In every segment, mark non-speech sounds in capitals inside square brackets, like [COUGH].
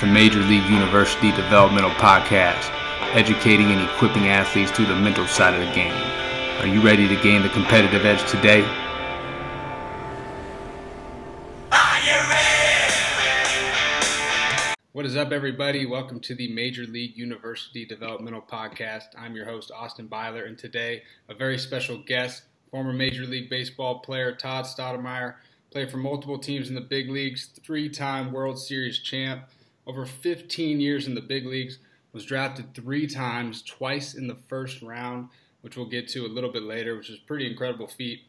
the Major League University Developmental Podcast, educating and equipping athletes to the mental side of the game. Are you ready to gain the competitive edge today? What is up, everybody? Welcome to the Major League University Developmental Podcast. I'm your host, Austin Byler, and today a very special guest, former Major League Baseball player Todd Stottlemyre. Played for multiple teams in the big leagues, three time World Series champ, over 15 years in the big leagues, was drafted three times, twice in the first round, which we'll get to a little bit later, which is pretty incredible feat.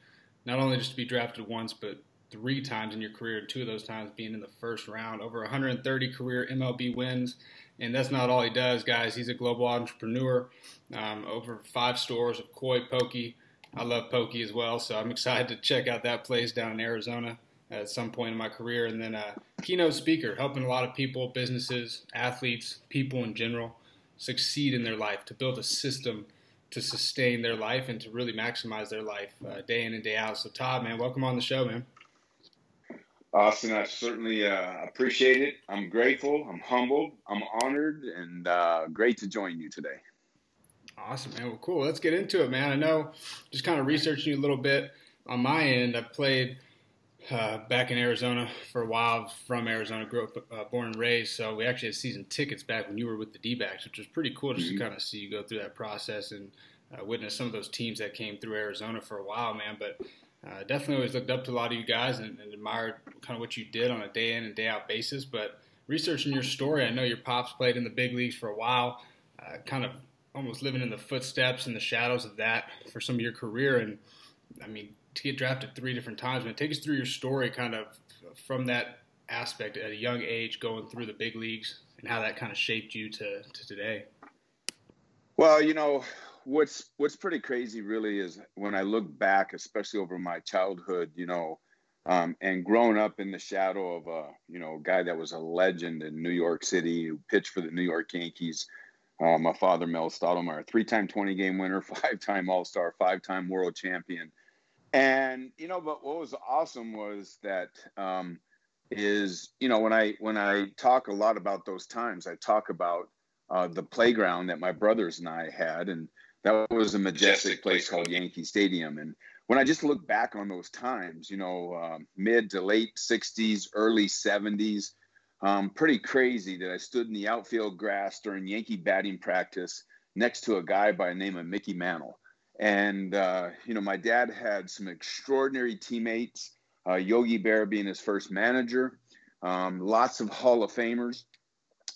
Not only just to be drafted once, but three times in your career, two of those times being in the first round. Over 130 career MLB wins. And that's not all he does, guys. He's a global entrepreneur. Um, over five stores of koi Poke. I love Poke as well, so I'm excited to check out that place down in Arizona at some point in my career. And then a keynote speaker, helping a lot of people, businesses, athletes, people in general succeed in their life, to build a system to sustain their life and to really maximize their life uh, day in and day out. So, Todd, man, welcome on the show, man. Austin, I certainly uh, appreciate it. I'm grateful. I'm humbled. I'm honored, and uh, great to join you today. Awesome, man. Well, cool. Let's get into it, man. I know, just kind of researching you a little bit on my end. I've played uh, back in Arizona for a while. From Arizona, grew up, uh, born and raised. So we actually had season tickets back when you were with the D-backs, which was pretty cool just mm-hmm. to kind of see you go through that process and uh, witness some of those teams that came through Arizona for a while, man. But uh, definitely always looked up to a lot of you guys and, and, admired kind of what you did on a day in and day out basis. But researching your story, I know your pops played in the big leagues for a while, uh, kind of almost living in the footsteps and the shadows of that for some of your career. And I mean, to get drafted three different times, man, take us through your story kind of from that aspect at a young age going through the big leagues and how that kind of shaped you to, to today. Well, you know, what's what's pretty crazy really is when I look back, especially over my childhood, you know, um, and growing up in the shadow of a you know guy that was a legend in New York City who pitched for the New York Yankees. Uh, my father, Mel Stottlemyre, three-time 20-game winner, [LAUGHS] five-time All-Star, five-time World Champion, and you know, but what was awesome was that um, is you know when I when I talk a lot about those times, I talk about uh, the playground that my brothers and I had, and that was a majestic place called Yankee Stadium. And when I just look back on those times, you know, um, mid to late 60s, early 70s, um, pretty crazy that I stood in the outfield grass during Yankee batting practice next to a guy by the name of Mickey Mantle. And, uh, you know, my dad had some extraordinary teammates, uh, Yogi Berra being his first manager, um, lots of Hall of Famers.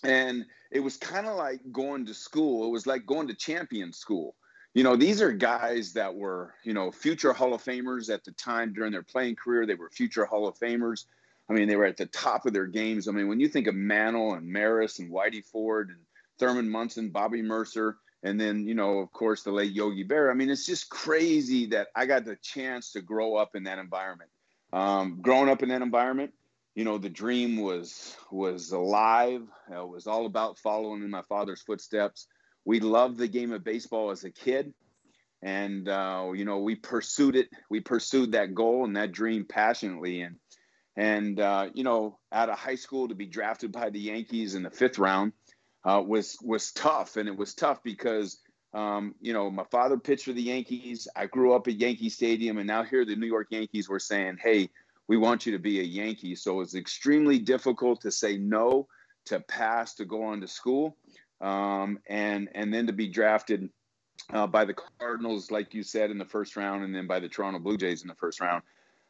And it was kind of like going to school. It was like going to champion school. You know, these are guys that were, you know, future Hall of Famers at the time during their playing career. They were future Hall of Famers. I mean, they were at the top of their games. I mean, when you think of Mantle and Maris and Whitey Ford and Thurman Munson, Bobby Murcer, and then, you know, of course, the late Yogi Berra. I mean, it's just crazy that I got the chance to grow up in that environment. Um, growing up in that environment, you know the dream was was alive. It was all about following in my father's footsteps. We loved the game of baseball as a kid. And uh, you know we pursued it. We pursued that goal and that dream passionately. And and uh, you know out of high school to be drafted by the yankees in the fifth round uh, was was tough and it was tough because um, you know my father pitched for the yankees i grew up at yankee stadium and now here the new york yankees were saying hey we want you to be a Yankee. So it's extremely difficult to say no, to pass, to go on to school, um, and and then to be drafted uh, by the Cardinals, like you said, in the first round, and then by the Toronto Blue Jays in the first round.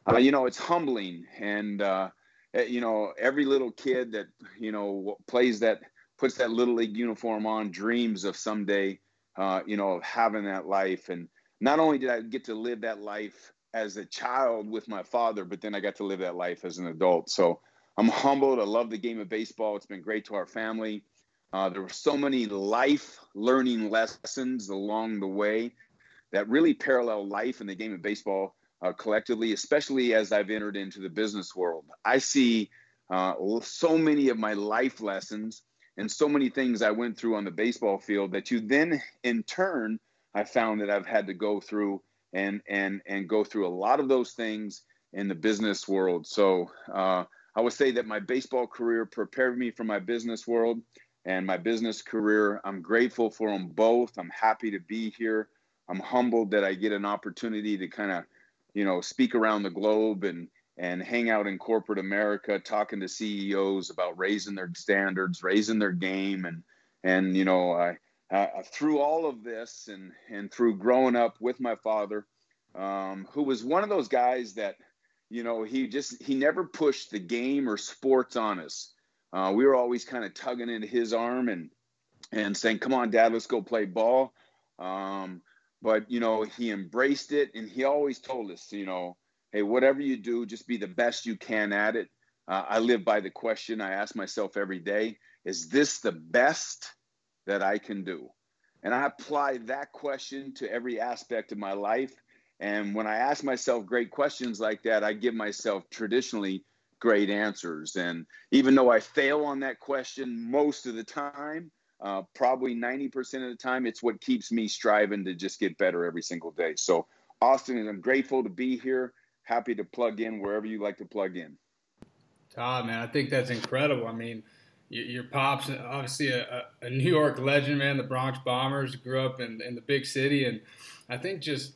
Uh, you know, it's humbling, and uh, eh, you know, every little kid that you know plays that, puts that little league uniform on, dreams of someday, uh, you know, of having that life. And not only did I get to live that life as a child with my father, but then I got to live that life as an adult. So I'm humbled. I love the game of baseball. It's been great to our family. Uh, there were so many life learning lessons along the way that really parallel life and the game of baseball uh, collectively, especially as I've entered into the business world. I see uh, so many of my life lessons and so many things I went through on the baseball field that you then, in turn, I found that I've had to go through and and and go through a lot of those things in the business world. So uh, I would say that my baseball career prepared me for my business world and my business career. I'm grateful for them both. I'm happy to be here. I'm humbled that I get an opportunity to kind of, you know, speak around the globe and and hang out in corporate America, talking to CEOs about raising their standards, raising their game, and and you know, I, I through all of this and and through growing up with my father, um, who was one of those guys that, you know, he just he never pushed the game or sports on us. Uh, we were always kind of tugging into his arm and and saying, "Come on, Dad, let's go play ball." Um, but you know, he embraced it, and he always told us, you know hey, whatever you do, just be the best you can at it. Uh, I live by the question I ask myself every day is this the best that I can do? And I apply that question to every aspect of my life. And when I ask myself great questions like that, I give myself traditionally great answers. And even though I fail on that question most of the time, uh, probably 90% of the time, it's what keeps me striving to just get better every single day. So, Austin, I'm grateful to be here happy to plug in wherever you like to plug in. Todd, man, I think that's incredible. I mean, your pops, obviously a, a, New York legend, man. The Bronx Bombers grew up in, in the big city, and I think just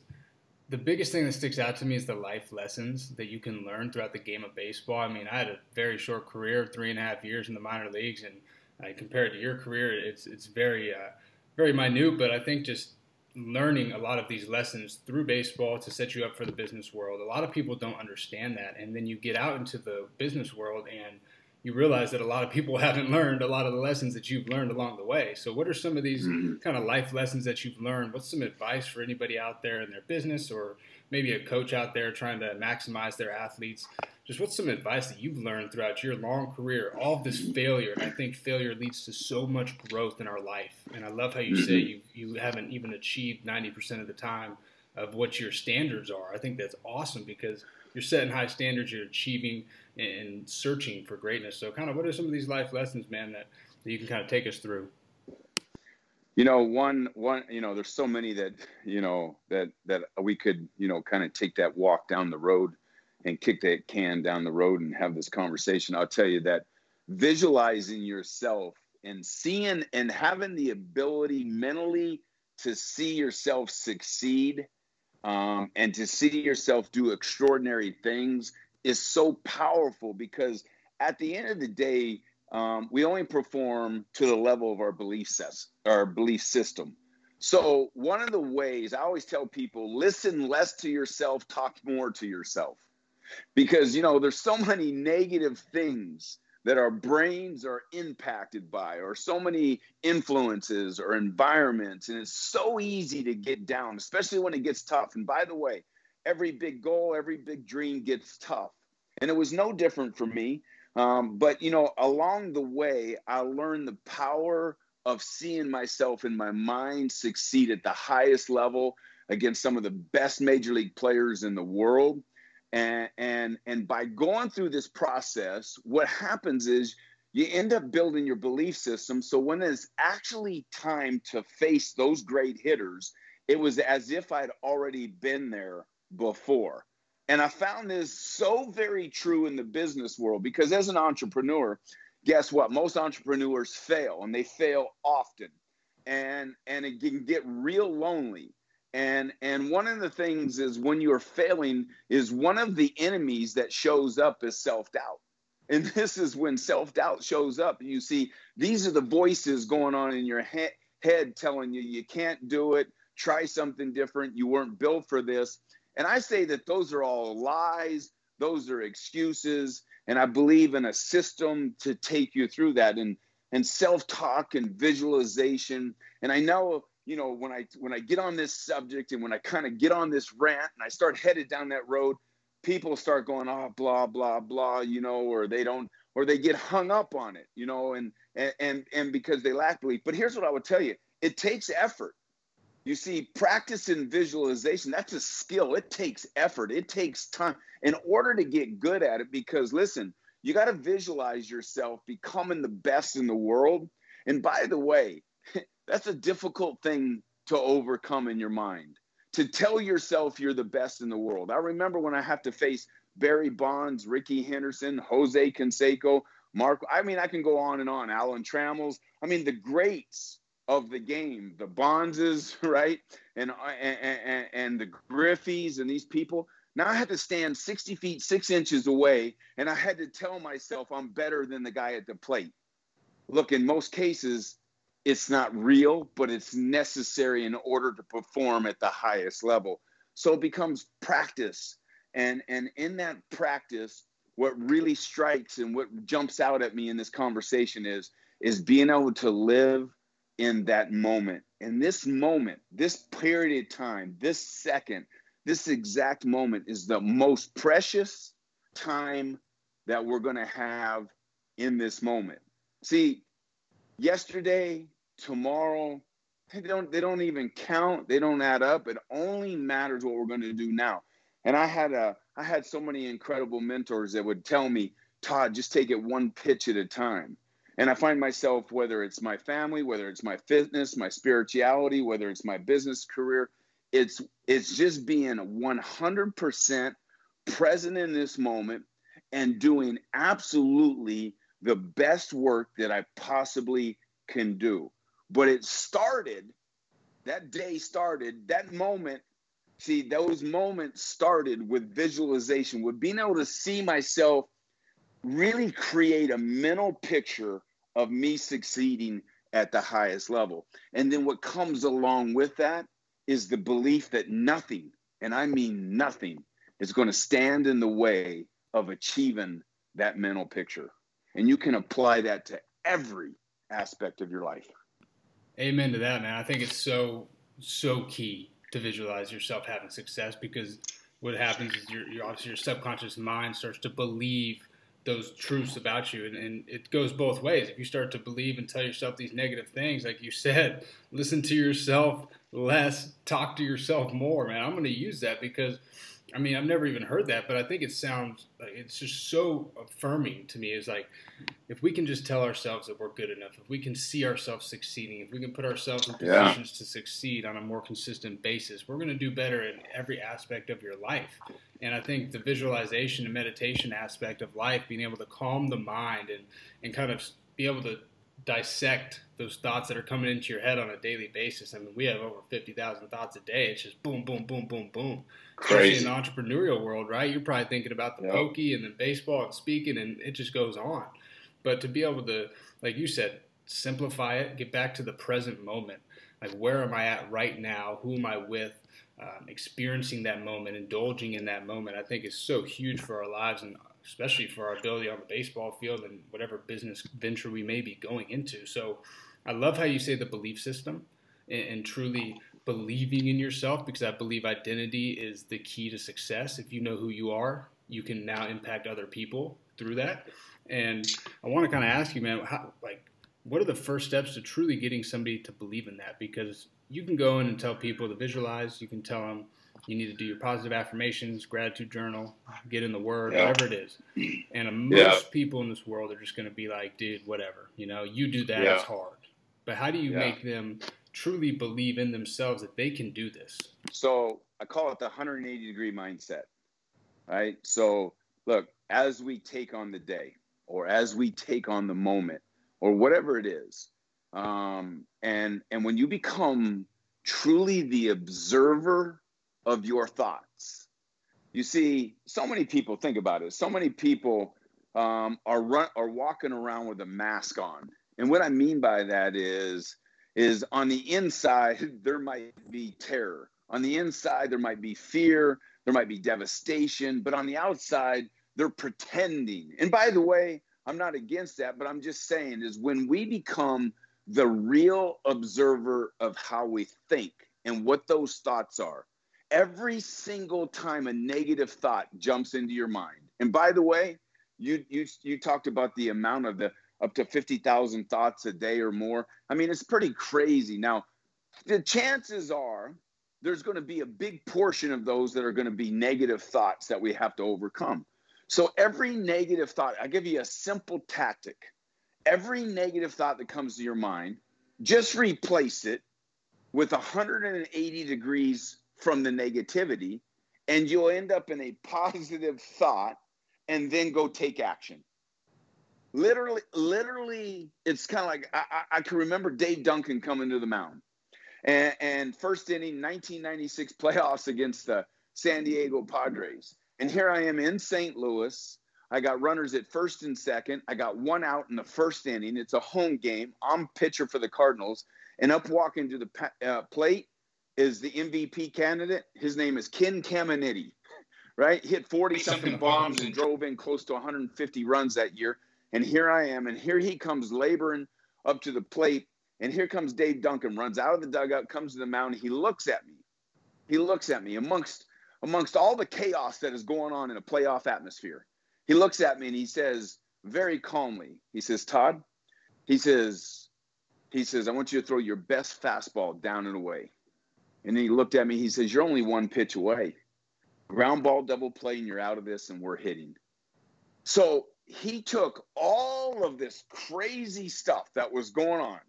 the biggest thing that sticks out to me is the life lessons that you can learn throughout the game of baseball. I mean, I had a very short career, three and a half years in the minor leagues, and uh, compared to your career, it's it's very uh, very minute. But I think just learning a lot of these lessons through baseball to set you up for the business world. A lot of people don't understand that. And then you get out into the business world and you realize that a lot of people [LAUGHS] haven't learned a lot of the lessons that you've learned along the way. So, what are some of these mm-hmm. kind of life lessons that you've learned? What's some advice for anybody out there in their business or maybe a coach out there trying to maximize their athletes just what's some advice that you've learned throughout your long career, all of this failure? And I think failure leads to so much growth in our life. And I love how you say mm-hmm. you you haven't even achieved ninety percent of the time of what your standards are. I think that's awesome because you're setting high standards, you're achieving and searching for greatness. So, kind of, what are some of these life lessons, man, that, that you can kind of take us through? You know, one, one, you know, there's so many that, you know, that that we could, you know, kind of take that walk down the road and kick that can down the road and have this conversation. I'll tell you that visualizing yourself and seeing and having the ability mentally to see yourself succeed um, and to see yourself do extraordinary things is so powerful because at the end of the day, um, we only perform to the level of our belief ses- our belief system. So one of the ways I always tell people, listen less to yourself, talk more to yourself because you know there's so many negative things that our brains are impacted by or so many influences or environments and it's so easy to get down especially when it gets tough. And by the way every big goal every big dream gets tough. And it was no different for me. Um, but you know along the way i learned the power of seeing myself in my mind succeed at the highest level against some of the best major league players in the world and and and by going through this process what happens is you end up building your belief system. So when it's actually time to face those great hitters it was as if i'd already been there before. And i found this so very true in the business world because as an entrepreneur guess what? Most entrepreneurs fail and they fail often. And and it can get real lonely and and one of the things is when you're failing is one of the enemies that shows up is self-doubt. And [LAUGHS] this is when self-doubt shows up and you see these are the voices going on in your he- head telling you you can't do it. Try something different. You weren't built for this. And i say that those are all lies. Those are excuses. And i believe in a system to take you through that and and self-talk and visualization. And i know you know when i when i get on this subject and when i kind of get on this rant and i start headed down that road people start going oh blah blah blah you know or they don't or they get hung up on it you know and and and, and because they lack belief. But here's what i would tell you. It takes effort. You see practice and visualization that's a skill. It takes effort. It takes time. In order to get good at it because listen you got to visualize yourself becoming the best in the world. And by the way [LAUGHS] that's a difficult thing to overcome in your mind to tell yourself you're the best in the world. I remember when I have to face Barry Bonds, Rickey Henderson, Jose Canseco, Mark. I mean, I can go on and on. Alan Trammell. I mean, the greats of the game, the Bondses, [LAUGHS] right, and and and, and the Griffeys and these people. Now I had to stand 60 feet, six inches away, and I had to tell myself I'm better than the guy at the plate. Look, in most cases, it's not real, but it's necessary in order to perform at the highest level. So it becomes practice. And, and in that practice, what really strikes and what jumps out at me in this conversation is, is being able to live in that moment. In this moment, this period of time, this second, this exact moment is the most precious time that we're going to have in this moment. See, yesterday, tomorrow, they don't they don't even count. They don't add up. It only matters what we're going to do now. And I had a I had so many incredible mentors that would tell me, Todd, just take it one pitch at a time. And I find myself, whether it's my family, whether it's my fitness, my spirituality, whether it's my business career, it's it's just being 100% present in this moment and doing absolutely the best work that I possibly can do. But it started, that day started, that moment. See, those moments started with visualization, with being able to see myself really create a mental picture of me succeeding at the highest level. And then what comes along with that is the belief that nothing, and I mean nothing, is going to stand in the way of achieving that mental picture. And you can apply that to every aspect of your life. Amen to that, man. I think it's so, so key to visualize yourself having success because what happens is your, your obviously your subconscious mind starts to believe those truths about you and, and, it goes both ways if you start to believe and tell yourself these negative things like you said listen to yourself less talk to yourself more man i'm going to use that because I mean, I've never even heard that, but I think it sounds, like it's just so affirming to me. Is like, if we can just tell ourselves that we're good enough, if we can see ourselves succeeding, if we can put ourselves in positions yeah. to succeed on a more consistent basis, we're going to do better in every aspect of your life. And I think the visualization and meditation aspect of life, being able to calm the mind and, and kind of be able to dissect those thoughts that are coming into your head on a daily basis. I mean, we have over 50,000 thoughts a day. It's just boom, boom, boom, boom, boom. Crazy. Especially in the entrepreneurial world, right? You're probably thinking about the yep. poke and then baseball and speaking, and it just goes on. But to be able to, like you said, simplify it, get back to the present moment. Like, where am I at right now? Who am I with? Um, experiencing that moment, indulging in that moment, I think is so huge for our lives and especially for our ability on the baseball field and whatever business venture we may be going into. So I love how you say the belief system and, and truly believing in yourself because I believe identity is the key to success. If you know who you are, you can now impact other people through that. And I want to kind of ask you, man, how, like, what are the first steps to truly getting somebody to believe in that? Because you can go in and tell people to visualize. You can tell them you need to do your positive affirmations, gratitude journal, get in the Word, yeah. whatever it is. And most yeah. people in this world are just going to be like, dude, whatever. You know, you do that. Yeah. It's hard. But how do you make them truly believe in themselves that they can do this? So I call it the 180 degree mindset. Right. So look, as we take on the day, or as we take on the moment, or whatever it is, um, and and when you become truly the observer of your thoughts. You see, so many people think about it. So many people um, are run, are walking around with a mask on, and what I mean by that is is on the inside [LAUGHS] there might be terror. On the inside there might be fear. There might be devastation. But on the outside they're pretending. And by the way, I'm not against that, but I'm just saying is when we become the real observer of how we think and what those thoughts are, every single time a negative thought jumps into your mind. And by the way, you you you talked about the amount of the up to 50,000 thoughts a day or more. I mean, it's pretty crazy. Now, the chances are there's going to be a big portion of those that are going to be negative thoughts that we have to overcome. So every negative thought, I'll give you a simple tactic. Every negative thought that comes to your mind, just replace it with 180 degrees from the negativity and you'll end up in a [LAUGHS] positive thought and then go take action. Literally, literally, it's kind of like I, I, I, can remember Dave Duncan coming to the mound. And, and first inning, 1996 playoffs against the San Diego Padres. And here I am in St. Louis. I got runners at first and second. I got one out in the first inning. It's a home game. I'm pitcher for the Cardinals. And up walking to the uh, plate is the MVP candidate. His name is Ken Caminiti, [LAUGHS] right? Hit 40 something bombs and drove in close to 150 runs that year. And here I am. And here he comes laboring up to the plate. And here comes Dave Duncan, runs out of the dugout, comes to the mound. He looks at me. He looks at me amongst amongst all the chaos that is going on in a playoff atmosphere. He looks at me and he says very calmly, he says, Todd, he says, he says, I want you to throw your best fastball down and away. And then he looked at me. He says, You're only one pitch away. Ground ball double play, and you're out of this, and we're hitting. So he took all of this crazy stuff that was going on.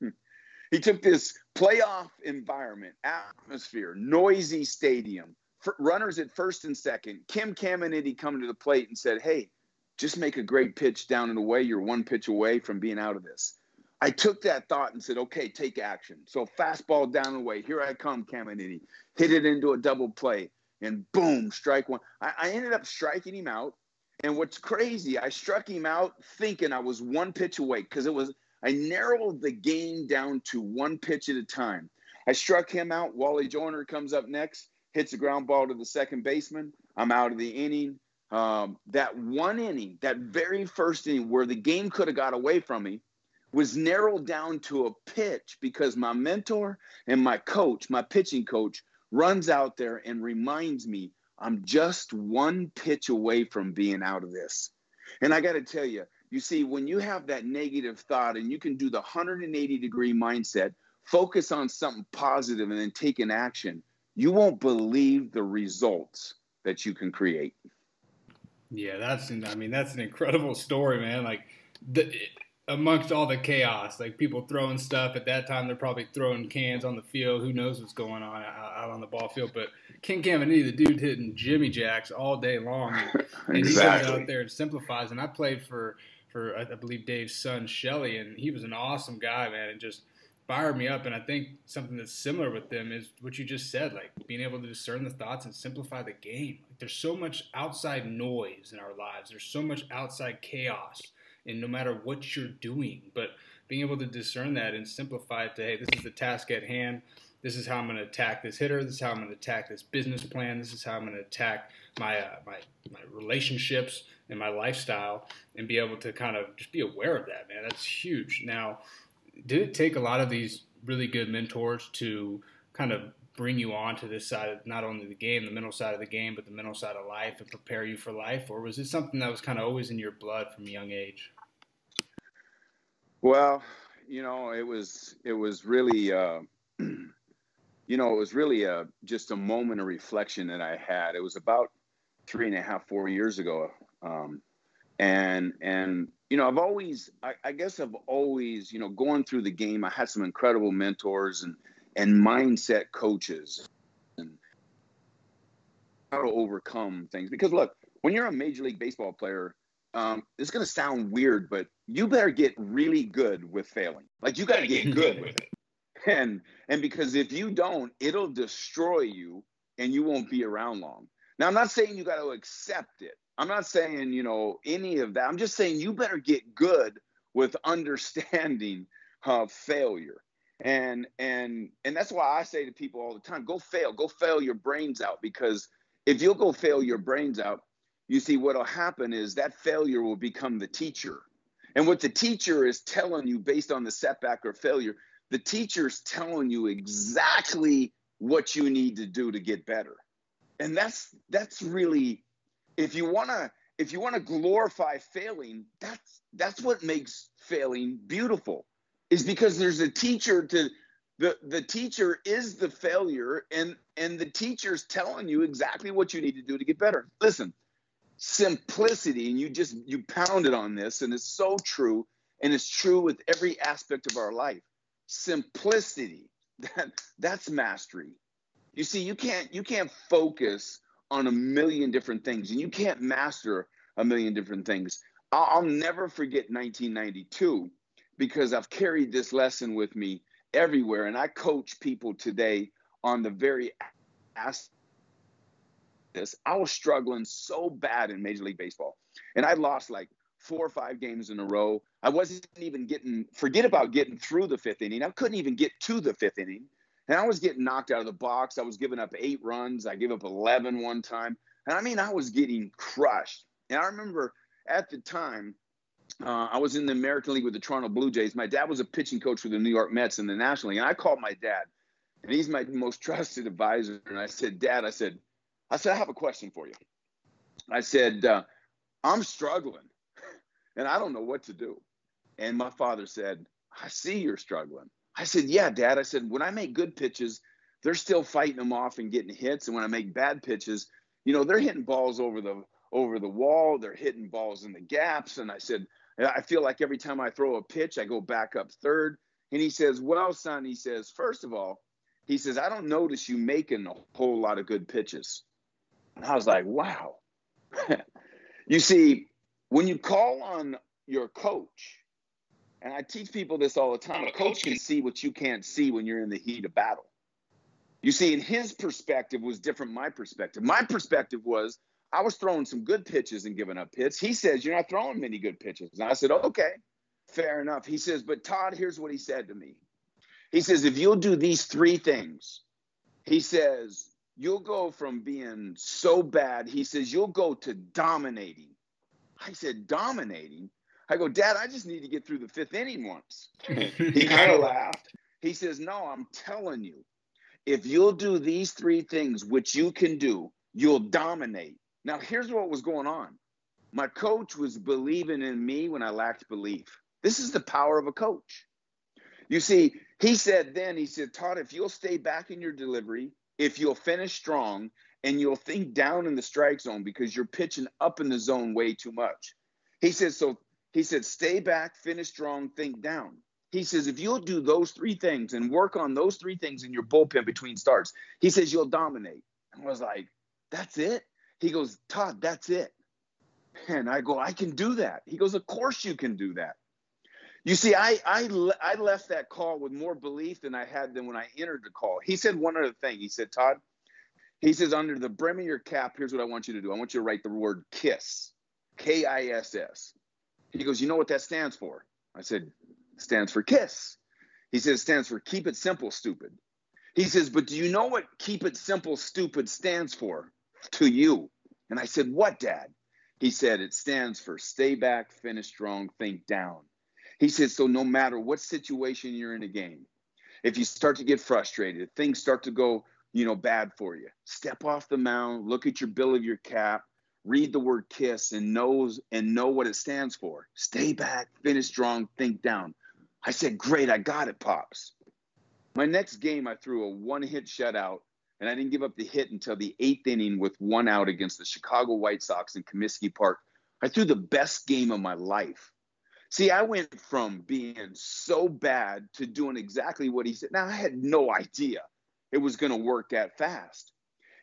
[LAUGHS] he took this playoff environment, atmosphere, noisy stadium, runners at first and second. Ken Caminiti coming to the plate and said, Hey, just make a great pitch down and away. You're one pitch away from being out of this. I took that thought and said, okay, take action. So fastball down and away. Here I come, Caminiti. Hit it into a double play. And boom, strike one. I, I ended up striking him out. And what's crazy, I struck him out thinking I was one pitch away because it was I narrowed the game down to one pitch at a time. I struck him out. Wally Joyner comes up next, hits a ground ball to the second baseman. I'm out of the inning. Um, that one inning, that very first inning where the game could have got away from me, was narrowed down to a pitch because my mentor and my coach, my pitching coach, runs out there and reminds me I'm just one pitch away from being out of this. And I got to tell you, you see, when you have that negative thought and you can do the 180 degree mindset, focus on something positive and then take an action, you won't believe the results that you can create. Yeah, that's, I mean, that's an incredible story, man. Like, the, amongst all the chaos, like people throwing stuff at that time, they're probably throwing cans on the field. Who knows what's going on out, out on the ball field? But Ken Caminiti, the dude hitting Jimmy Jacks all day long, and, and exactly. he goes out there and simplifies. And I played for for I believe Dave's son Shelley, and he was an awesome guy, man, and just fired me up. And I think something that's similar with them is what you just said, like being able to discern the thoughts and simplify the game. Like there's so much outside noise in our lives. There's so much outside chaos and no matter what you're doing. But being able to discern that and simplify it to, hey, this is the task at hand. This is how I'm going to attack this hitter. This is how I'm going to attack this business plan. This is how I'm going to attack my uh, my my relationships and my lifestyle, and be able to kind of just be aware of that, man. That's huge. Now, did it take a lot of these really good mentors to kind of bring you on to this side of not only the game, the mental side of the game, but the mental side of life and prepare you for life? Or was it something that was kind of always in your blood from a young age? Well, you know, it was it was really uh, [CLEARS THROAT] you know, it was really a just a moment of reflection that I had. It was about three and a half, four years ago. Um, and and you know, I've always I, I guess I've always, you know, going through the game, I had some incredible mentors and and mindset coaches and how to overcome things. Because look, when you're a major league baseball player, um, it's going to sound weird, but you better get really good with failing. Like you got to get good with it. [LAUGHS] And and because if you don't, it'll destroy you, and you won't be around long. Now, I'm not saying you got to accept it. I'm not saying you know any of that. I'm just saying you better get good with [LAUGHS] understanding uh, failure and and and that's why i say to people all the time go fail go fail your brains out because if you'll go fail your brains out you see what'll happen is that failure will become the teacher. And what the teacher is telling you based on the setback or failure the teacher's telling you exactly what you need to do to get better. And that's that's really if you want to if you want to glorify failing that's that's what makes failing beautiful is because there's a teacher to the the teacher is the failure and and the teacher's telling you exactly what you need to do to get better. Listen simplicity and you just you pounded on this and it's so true and it's true with every aspect of our life. Simplicity [LAUGHS] that that's mastery. You see you can't you can't focus on a million different things, and you can't master a million different things. I'll, never forget 1992 because I've carried this lesson with me everywhere, and I coach people today on the very. This I was struggling so bad in Major League Baseball, and I lost like four or five games in a row. I wasn't even getting forget about getting through the fifth inning. I couldn't even get to the fifth inning. And I was getting knocked out of the box. I was giving up eight runs. I gave up 11 one time. And I mean, I was getting crushed. And I remember at the time, uh, I was in the American League with the Toronto Blue Jays. My dad was a pitching coach for the New York Mets in the National League. And I called my dad, and he's my most [LAUGHS] trusted advisor. And I said, Dad, I said, I said, I have a question for you. I said, uh, I'm struggling [LAUGHS] and I don't know what to do. And my father said, I see you're struggling. I said, Yeah, Dad. I said, when I make good pitches, they're still fighting them off and getting hits. And when I make bad pitches, you know, they're hitting balls over the over the wall, they're hitting balls in the gaps. And I said, I feel like every time I throw a pitch, I go back up third. And he says, Well, son, he says, first of all, he says, I don't notice you making a whole lot of good pitches. And I was like, Wow. [LAUGHS] you see, when you call on your coach, and I teach people this all the time. A coach can see what you can't see when you're in the heat of battle. You see, in his perspective was different. My perspective. My perspective was I was throwing some good pitches and giving up hits. He says you're not throwing many good pitches, and I said okay, fair enough. He says, but Todd, here's what he said to me. He says if you'll do these three things, he says you'll go from being so bad. He says you'll go to dominating. I said dominating. I go, Dad, I just need to get through the fifth inning once. [LAUGHS] he kind of laughed. He says, No, I'm telling you, if you'll do these three things, which you can do, you'll dominate. Now, here's what was going on my coach was believing in me when I lacked belief. This is the power of a coach. You see, he said then, he said, Todd, if you'll stay back in your delivery, if you'll finish strong, and you'll think down in the strike zone because you're pitching up in the zone way too much. He says, so he said, stay back, finish strong, think down. He says, if you'll do those three things and work on those three things in your bullpen between starts, he says, you'll dominate. And I was like, that's it? He goes, Todd, that's it. And I go, I can do that. He goes, of course you can do that. You see, I, I, I left that call with more belief than I had than when I entered the call. He said one other thing. He said, Todd, he says, under the brim of your cap, here's what I want you to do. I want you to write the word KISS, K I S S. He goes, You know what that stands for? I said, Stands for KISS. He says, Stands for Keep It Simple, Stupid. He says, But do you know what Keep It Simple, Stupid stands for to you? And I said, What, Dad? He said, It stands for Stay Back, Finish Strong, Think Down. He said, So no matter what situation you're in a game, if you start to get frustrated, things start to go, you know, bad for you, step off the mound, look at your bill of your cap, read the word kiss and knows and know what it stands for. Stay back, finish strong, think down. I said, Great, I got it, Pops. My next game, I threw a one hit shutout, and I didn't give up the hit until the eighth inning with one out against the Chicago White Sox in Comiskey Park. I threw the best game of my life. See, I went from being so bad to doing exactly what he said. Now, I had no idea it was going to work that fast.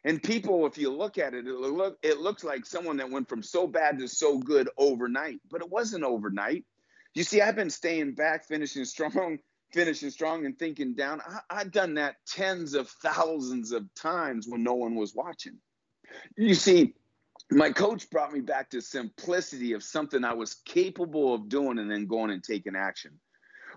And people, if you look at it, it, look, it looks like someone that went from so bad to so good overnight, but it wasn't overnight. You see, I've been staying back, finishing strong, finishing strong, and thinking down. I, I've done that tens of thousands of times when no one was watching. You see, my coach brought me back to simplicity of something I was capable of doing and then going and taking action.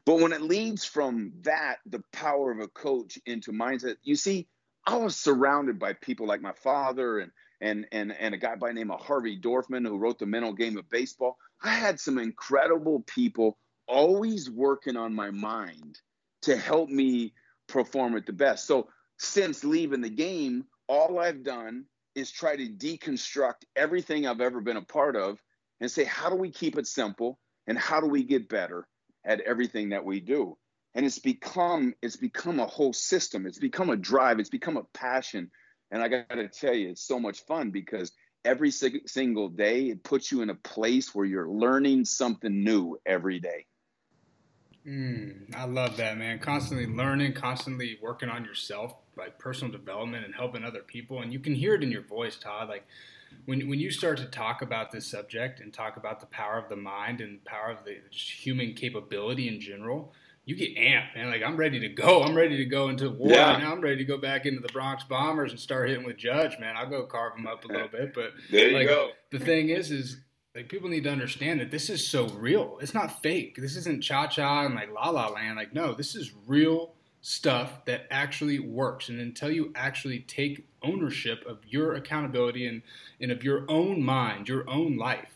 But when it leads from that, the power of a coach into mindset, you see, I was surrounded by people like my father and and and and a guy by the name of Harvey Dorfman who wrote the mental game of baseball. I had some incredible people always working on my mind to help me perform at the best. So since leaving the game, all I've done is try to deconstruct everything I've ever been a part of and say, how do we keep it simple and how do we get better at everything that we do? and it's become it's become a whole system it's become a drive it's become a passion and i got to tell you it's so much fun because every single day it puts you in a place where you're learning something new every day Mm, I love that, man. Constantly learning, constantly working on yourself, like personal development and helping other people. And you can hear it in your voice, Todd. Like when, when you start to talk about this subject and talk about the power of the mind and the power of the human capability in general, you get amped, man. Like I'm ready to go. I'm ready to go into war yeah. now. I'm ready to go back into the Bronx Bombers and start hitting with Judge, man. I'll go carve them up a little bit. But there you like, go. The thing is, is like people need to understand that this is so real. It's not fake. This isn't cha cha and like la la land. Like no, this is real stuff that actually works. And until you actually take ownership of your accountability and, and of your own mind, your own life,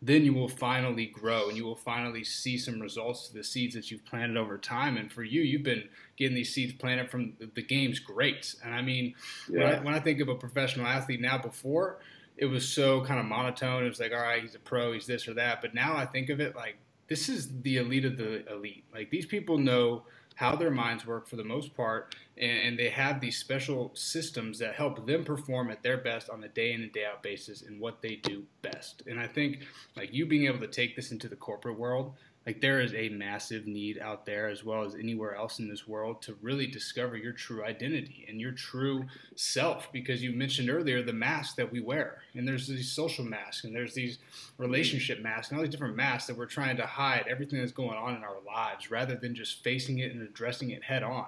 then you will finally grow and you will finally see some results to the seeds that you've planted over time. And for you, you've been getting these seeds planted from the game's greats. And I mean, yeah. when, I, when I think of a professional athlete now, before it was so kind of monotone. It was like, all right, he's a pro, he's this or that. But now I think of it like this is the elite of the elite. Like these people know how their minds work for the most part, and, and, they have these special systems that help them perform at their best on a day in and day out basis in what they do best. And I think like you being able to take this into the corporate world like there is a massive need out there as well as anywhere else in this world to really discover your true identity and your true self because you mentioned earlier the masks that we wear and there's these social masks and there's these relationship masks and all these different masks that we're trying to hide everything that's going on in our lives rather than just facing it and addressing it head on.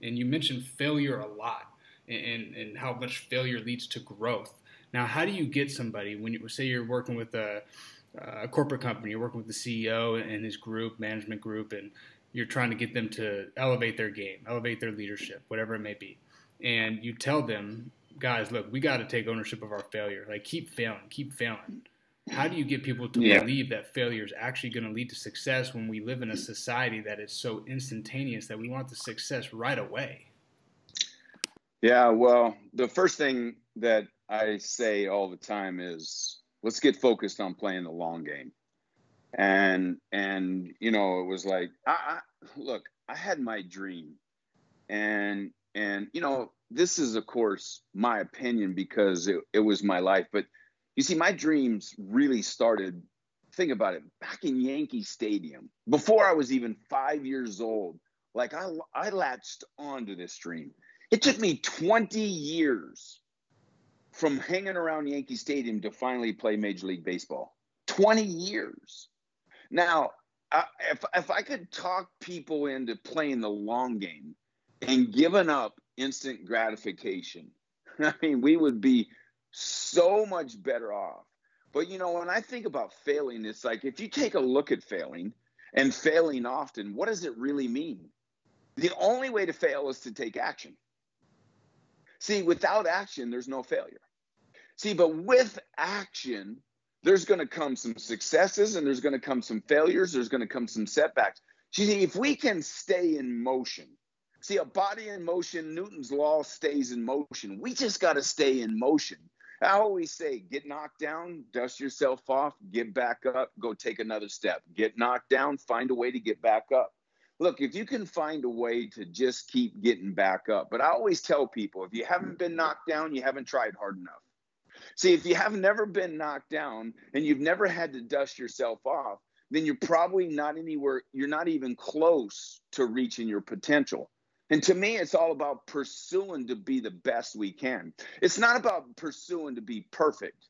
And you mentioned failure a lot and, and how much failure leads to growth. Now how do you get somebody when you say you're working with a Uh, a corporate company, you're working with the CEO and his group, management group, and you're trying to get them to elevate their game, elevate their leadership, whatever it may be. And you tell them, guys, look, we got to take ownership of our failure. Like, keep failing, keep failing. How do you get people to yeah. believe that failure is actually going to lead to success when we live in a society that is so instantaneous that we want the success right away? Yeah, well, the first thing that I say all the time is let's get focused on playing the long game. And and you know, it was like I, I look, I had my dream. And and you know, this is of course my opinion because it, it was my life. But you see, my dreams really started, think about it, back in Yankee Stadium, before I was even five years old. Like I I latched onto this dream. It took me 20 years from hanging around Yankee Stadium to finally play Major League Baseball. 20 years. Now, if, if I could talk people into playing the long game and giving up instant gratification, [LAUGHS] I mean, we would be so much better off. But, you know, when I think about failing, it's like if you take a look at failing and failing often, what does it really mean? The only way to fail is to take action. See, without action, there's no failure. See, but with action, there's going to come some successes and there's going to come some failures. There's going to come some setbacks. See, if we can stay in motion, see, a body in motion, Newton's law stays in motion. We just got to stay in motion. I always say, get knocked down, dust yourself off, get back up, go take another step. Get knocked down, find a way to get back up look, if you can find a way to just keep getting back up, but I always tell people if you haven't been knocked down, you haven't tried hard enough. See, if you have never been knocked down and you've never had to dust yourself off, then you're probably not anywhere, you're not even close to reaching your potential. And to me, it's all about pursuing to be the best we can. It's not about pursuing to be perfect.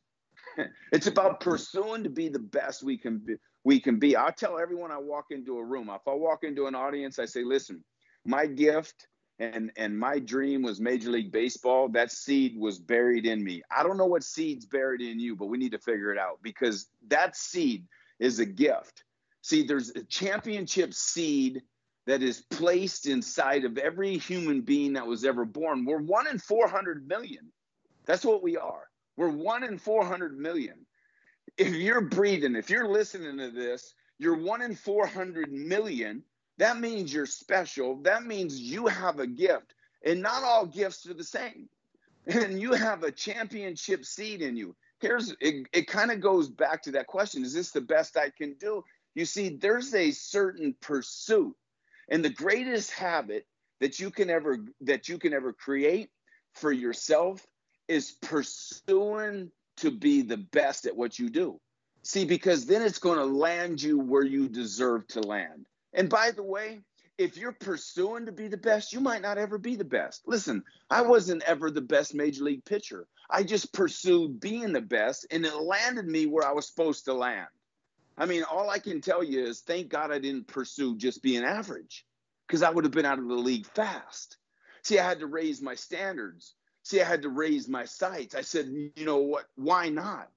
[LAUGHS] it's about pursuing to be the best we can be, we can be. I tell everyone I walk into a room, if I walk into an audience, I say, listen, my gift and and my dream was Major League Baseball. That seed was buried in me. I don't know what seed's buried in you, but we need to figure it out because that seed is a gift. See, there's a championship seed that is placed inside of every human being that was ever born. We're one in 400 million. That's what we are. We're one in 400 million if you're breathing, if you're listening to this, you're one in 400 million. That means you're special. That means you have a gift. And not all gifts are the same. And you have a championship seed in you. Here's it, it kind of goes back to that question Is this the best I can do? You see, there's a certain pursuit. And the greatest habit that you can ever that you can ever create for yourself is pursuing to be the best at what you do. See, because then it's going to land you where you deserve to land. And by the way, if you're pursuing to be the best, you might not ever be the best. Listen, I wasn't ever the best major league pitcher. I just pursued being the best, and it landed me where I was supposed to land. I mean, all I can tell you is thank God I didn't pursue just being average because I would have been out of the league fast. See, I had to raise my standards. See, I had to raise my sights. I said, you know what? Why not?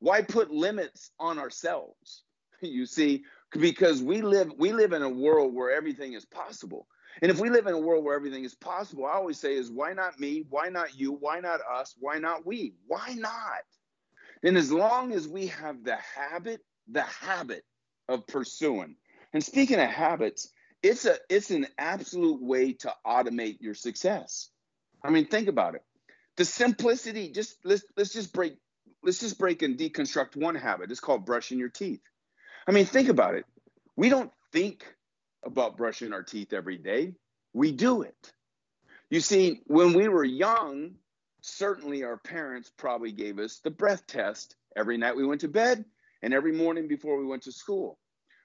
Why put limits on ourselves? [LAUGHS] You see, because we live we live in a world where everything is possible. And if we live in a world where everything is possible, I always say is why not me? Why not you? Why not us? Why not we? Why not? And as long as we have the habit, the habit of pursuing. And speaking of habits, it's a it's an absolute way to automate your success. I mean, think about it. The simplicity, just let's let's just break let's just break and deconstruct one habit. It's called brushing your teeth. I mean, think about it. We don't think about brushing our teeth every day, we do it. You see, when we were young, certainly our parents probably gave us the breath test every night we went to bed and every morning before we went to school.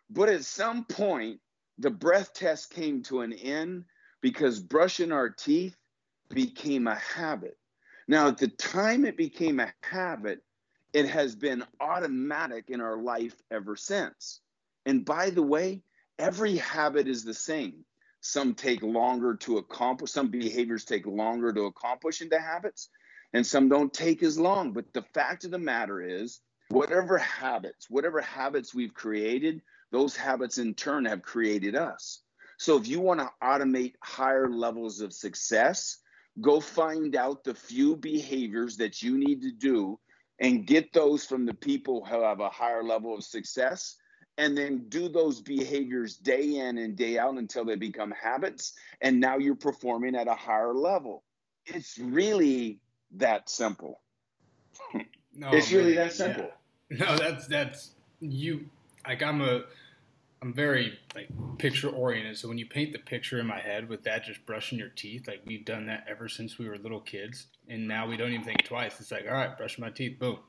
But at some point, the breath test came to an end because brushing our teeth became a habit. Now, at the time it became a habit, it has been automatic in our life ever since. And by the way, every habit is the same. Some take longer to accomplish, some behaviors take longer to accomplish into habits, and some don't take as long. But the fact of the matter is, whatever habits, whatever habits we've created, those habits in turn have created us. So if you want to automate higher levels of success, go find out the few behaviors that you need to do and get those from the people who have a higher level of success and then do those behaviors day in and day out until they become habits and now you're performing at a higher level. It's really that simple. [LAUGHS] No, it's really man, that simple. Yeah. no that's that's you like i'm a i'm very like picture oriented. So when you paint the picture in my head with that just brushing your teeth like we've done that ever since we were little kids. And now we don't even think twice. It's like all right brush my teeth. Boom.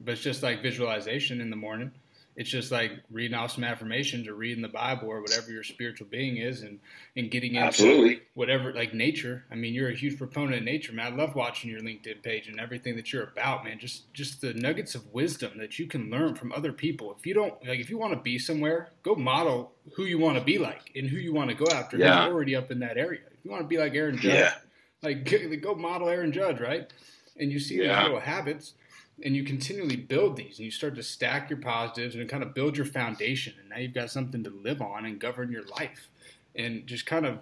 But it's just like visualization in the morning it's just like reading off some affirmations or reading the Bible or whatever your spiritual being is and, and getting into Absolutely. whatever like nature. I mean, you're a huge proponent of nature, man. I love watching your LinkedIn page and everything that you're about, man. Just just the nuggets of wisdom that you can learn from other people. If you don't like if you want to be somewhere, go model who you want to be like and who you want to go after. Yeah. You're already up in that area. If you want to be like Aaron Judge, yeah. like [LAUGHS] go model Aaron Judge, right? And you see yeah. little habits and you continually build these and you start to stack your positives and kind of build your foundation and now you've got something to live on and govern your life. And just kind of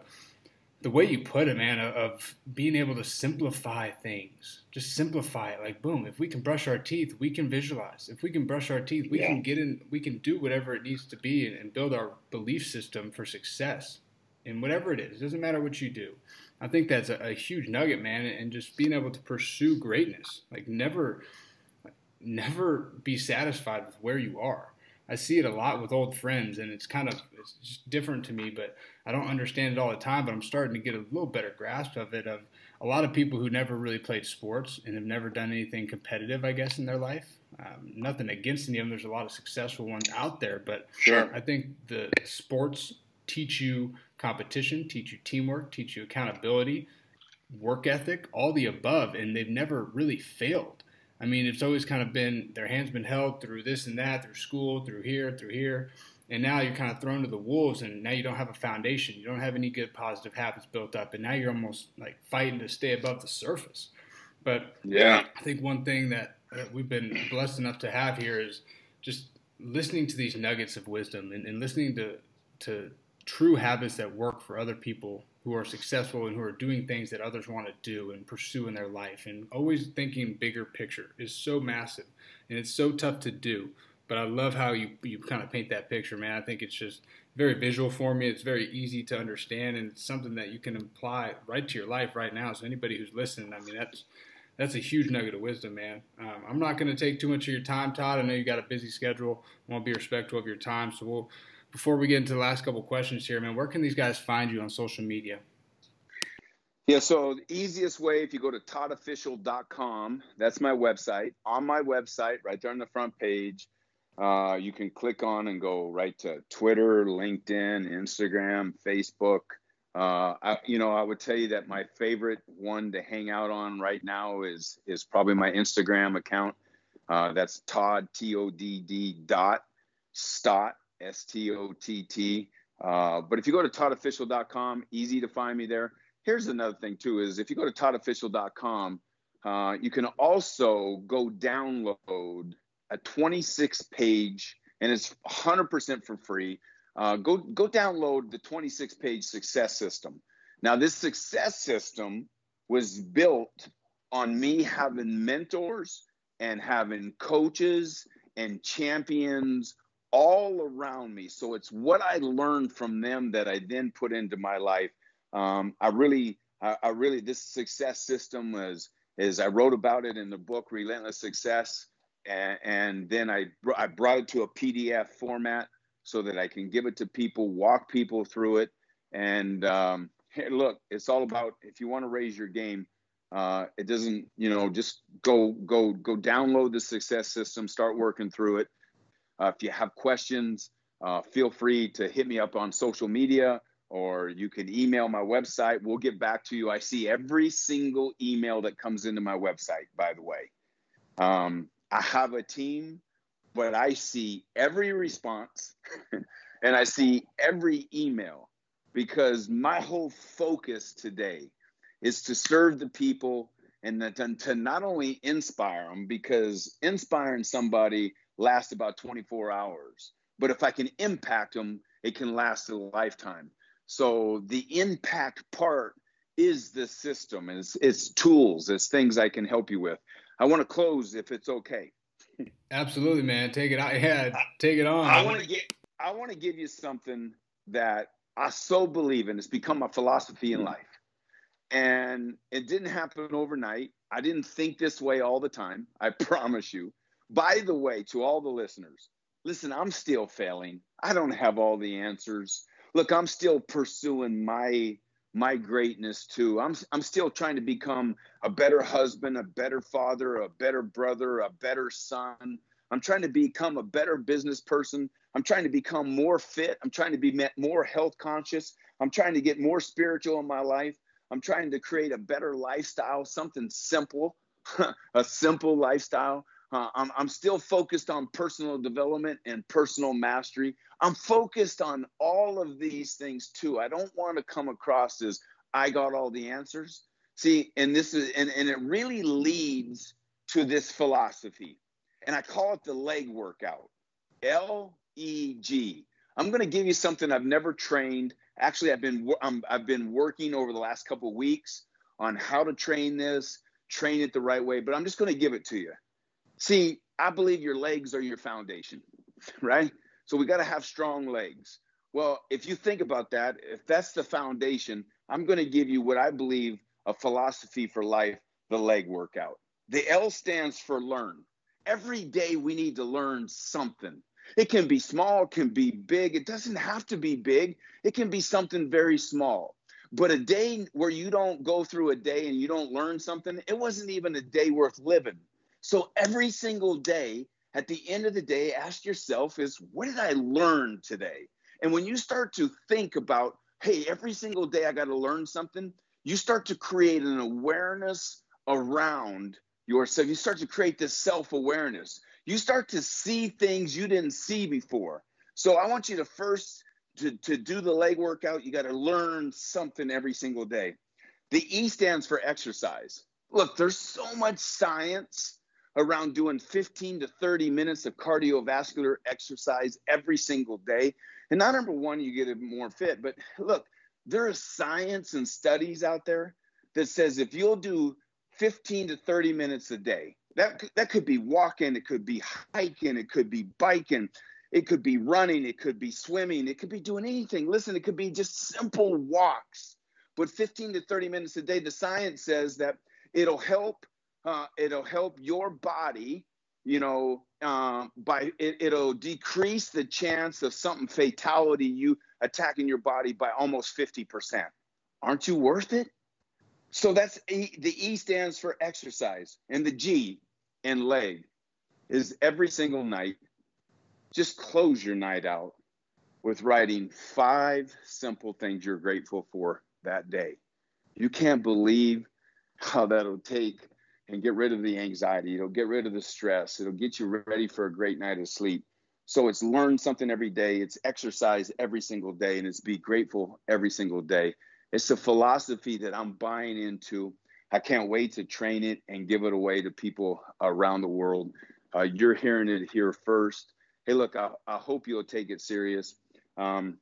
the way you put it man of being able to simplify things just simplify it. Like boom if we can brush our teeth we can visualize. If we can brush our teeth we yeah. can get in we can do whatever it needs to be and, and build our belief system for success and whatever it is. It doesn't matter what you do. I think that's a, a huge nugget man and just being able to pursue greatness. Like never never be satisfied with where you are. I see it a lot with old friends, and it's kind of it's just different to me. But I don't understand it all the time. But I'm starting to get a little better grasp of it. Of a lot of people who never really played sports and have never done anything competitive, I guess, in their life. Um, nothing against any of them. There's a lot of successful ones out there, but sure. I think the sports teach you competition, teach you teamwork, teach you accountability, work ethic, all the above, and they've never really failed. I mean, it's always kind of been their hands been held through this and that, through school, through here, through here, and now you're kind of thrown to the wolves, and now you don't have a foundation. You don't have any good positive habits built up, and now you're almost like fighting to stay above the surface. But yeah, I think one thing that we've been blessed enough to have here is just listening to these nuggets of wisdom and, and listening to to true habits that work for other people who are successful and who are doing things that others want to do and pursue in their life and always thinking bigger picture is so massive and it's so tough to do but i love how you, you kind of paint that picture man i think it's just very visual for me it's very easy to understand and it's something that you can apply right to your life right now so anybody who's listening i mean that's that's a huge nugget of wisdom, man. Um, I'm not going to take too much of your time, Todd. I know you got a busy schedule. I want to be respectful of your time, so we'll before we get into the last couple questions here, man, where can these guys find you on social media? Yeah, so the easiest way, if you go to toddofficial.com, that's my website. On my website, right there on the front page, Uh, you can click on and go right to Twitter, LinkedIn, Instagram, Facebook. Uh, I, you know, I would tell you that my favorite one to hang out on right now is is probably my Instagram account. Uh, that's Todd T O D D dot Stott S T O T T. Uh, but if you go to toddofficial.com, easy to find me there. Here's another thing too: is if you go to toddofficial.com, uh, you can also go download a 26 page, and it's 100% for free. Uh, go go download the 26 page success system. Now, this success system was built on me having mentors and having coaches and champions all around me. So it's what I learned from them that I then put into my life. Um, I really, I, I, really, this success system was, is I wrote about it in the book Relentless Success, and, and then I, I brought it to a PDF format so that I can give it to people, walk people through it, and um, hey, look, it's all about if you want to raise your game. Uh, it doesn't, you know, just go go go download the success system, start working through it. Uh, if you have questions, uh, feel free to hit me up on social media or you can email my website. We'll get back to you. I see every single email that comes into my website, by the way. Um, I have a team, but I see every response [LAUGHS] and I see every email because my whole focus today is to serve the people and to, to not only inspire them because inspiring somebody last about 24 hours. But if I can impact them, it can last a lifetime. So the impact part is the system, it's, it's tools, it's things I can help you with. I want to close if it's okay. Absolutely, man. Take it out. Yeah, take it on. I want to get. I want to give you something that I so believe in. It's become my philosophy in life, and it didn't happen overnight. I didn't think this way all the time. I promise you. By the way, to all the listeners, listen, I'm still failing. I don't have all the answers. Look, I'm still pursuing my my greatness too. I'm I'm still trying to become a better husband, a better father, a better brother, a better son. I'm trying to become a better business person. I'm trying to become more fit. I'm trying to be more health conscious. I'm trying to get more spiritual in my life. I'm trying to create a better lifestyle, something simple, [LAUGHS] a simple lifestyle. Uh, I'm, I'm still focused on personal development and personal mastery. I'm focused on all of these things too. I don't want to come across as I got all the answers. See, and this is, and, and it really leads to this philosophy. And I call it the leg workout L E G. I'm going to give you something I've never trained. Actually, I've been I've been working over the last couple weeks on how to train this, train it the right way. But I'm just going to give it to you. See, I believe your legs are your foundation, [LAUGHS] right? So we got to have strong legs. Well, if you think about that, if that's the foundation, I'm going to give you what I believe a philosophy for life the leg workout. The L stands for learn. Every day we need to learn something. It can be small, it can be big. It doesn't have to be big, it can be something very small. But a day where you don't go through a day and you don't learn something, it wasn't even a day worth living. So every single day, at the end of the day, ask yourself is what did I learn today? And when you start to think about, hey, every single day I got to learn something, you start to create an awareness around yourself. You start to create this self awareness. You start to see things you didn't see before. So I want you to first to, to do the leg workout, you got to learn something every single day. The E stands for exercise. Look, there's so much science around doing 15 to 30 minutes of cardiovascular exercise every single day. And not number one, you get more fit, but look, there is science and studies out there that says if you'll do 15 to 30 minutes a day, that, that could be walking, it could be hiking, it could be biking, it could be running, it could be swimming, it could be doing anything. Listen, it could be just simple walks. But 15 to 30 minutes a day, the science says that it'll help uh, it'll help your body you know uh, by it, it'll decrease the chance of something fatality you attacking your body by almost 50% aren't you worth it so that's e, the e stands for exercise and the g in leg is every single night just close your night out with writing five simple things you're grateful for that day. You can't believe how that'll take and get rid of the anxiety. It'll get rid of the stress. It'll get you ready for a great night of sleep. So it's learn something every day. It's exercise every single day, and it's be grateful every single day. It's a philosophy that I'm buying into. I can't wait to train it and give it away to people around the world. Uh, you're hearing it here first. Hey, look, I, I hope you'll take it serious. Um,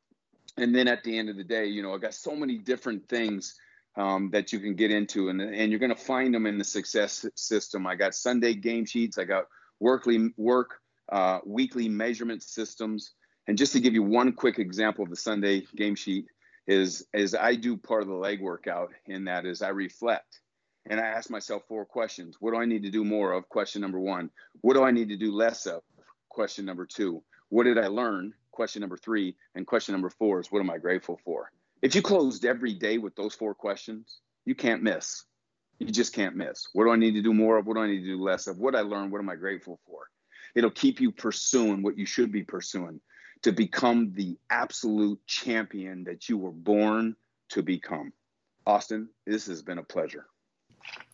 and then at the end of the day, you know, I got so many different things um, that you can get into, and and you're going to find them in the success system. I got Sunday game sheets. I got workly work uh, weekly measurement systems. And just to give you one quick example of the Sunday game sheet is is I do part of the leg workout in that is I reflect and I ask myself four questions. What do I need to do more of? Question number one. What do I need to do less of? Question number two. What did I learn? Question number three. And question number four is what am I grateful for? If you closed every day with those four questions, you can't miss. You just can't miss. What do I need to do more of? What do I need to do less of? What I learned? What am I grateful for? It'll keep you pursuing what you should be pursuing to become the absolute champion that you were born to become. Austin, this has been a pleasure.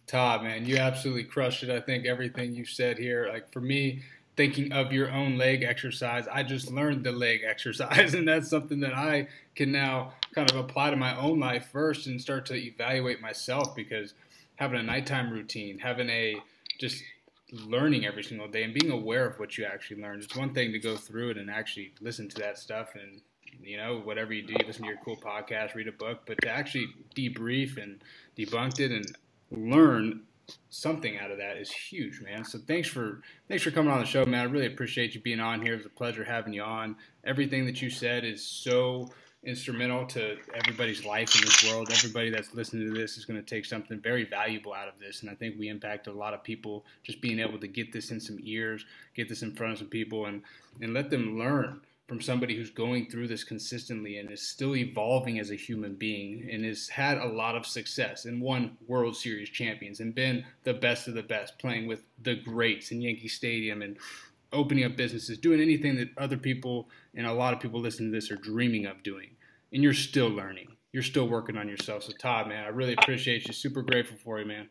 Todd, man, you absolutely crushed it. I think everything you said here, like for me, thinking of your own leg exercise, I just learned the leg exercise, [LAUGHS] and that's something that I can now kind of apply to my own life first and start to evaluate myself because having a nighttime routine, having a just learning every single day and being aware of what you actually learned. It's one thing to go through it and actually listen to that stuff and you know whatever you do, listen to your cool podcast, read a book, but to actually debrief and debunk it and learn something out of that is huge, man. So thanks for thanks for coming on the show, man. I really appreciate you being on here. It was a pleasure having you on. Everything that you said is so instrumental to everybody's life in this world. Everybody that's listening to this is going to take something very valuable out of this. And I think we impacted a lot of people just being able to get this in some ears, get this in front of some people, and, and let them learn from somebody who's going through this consistently and is still evolving as a human being and has had a lot of success and won World Series champions and been the best of the best, playing with the greats in Yankee Stadium and opening up businesses, doing anything that other people and a lot of people listening to this are dreaming of doing. And you're still learning. You're still working on yourself. So Todd, man, I really appreciate you. Super grateful for you, man.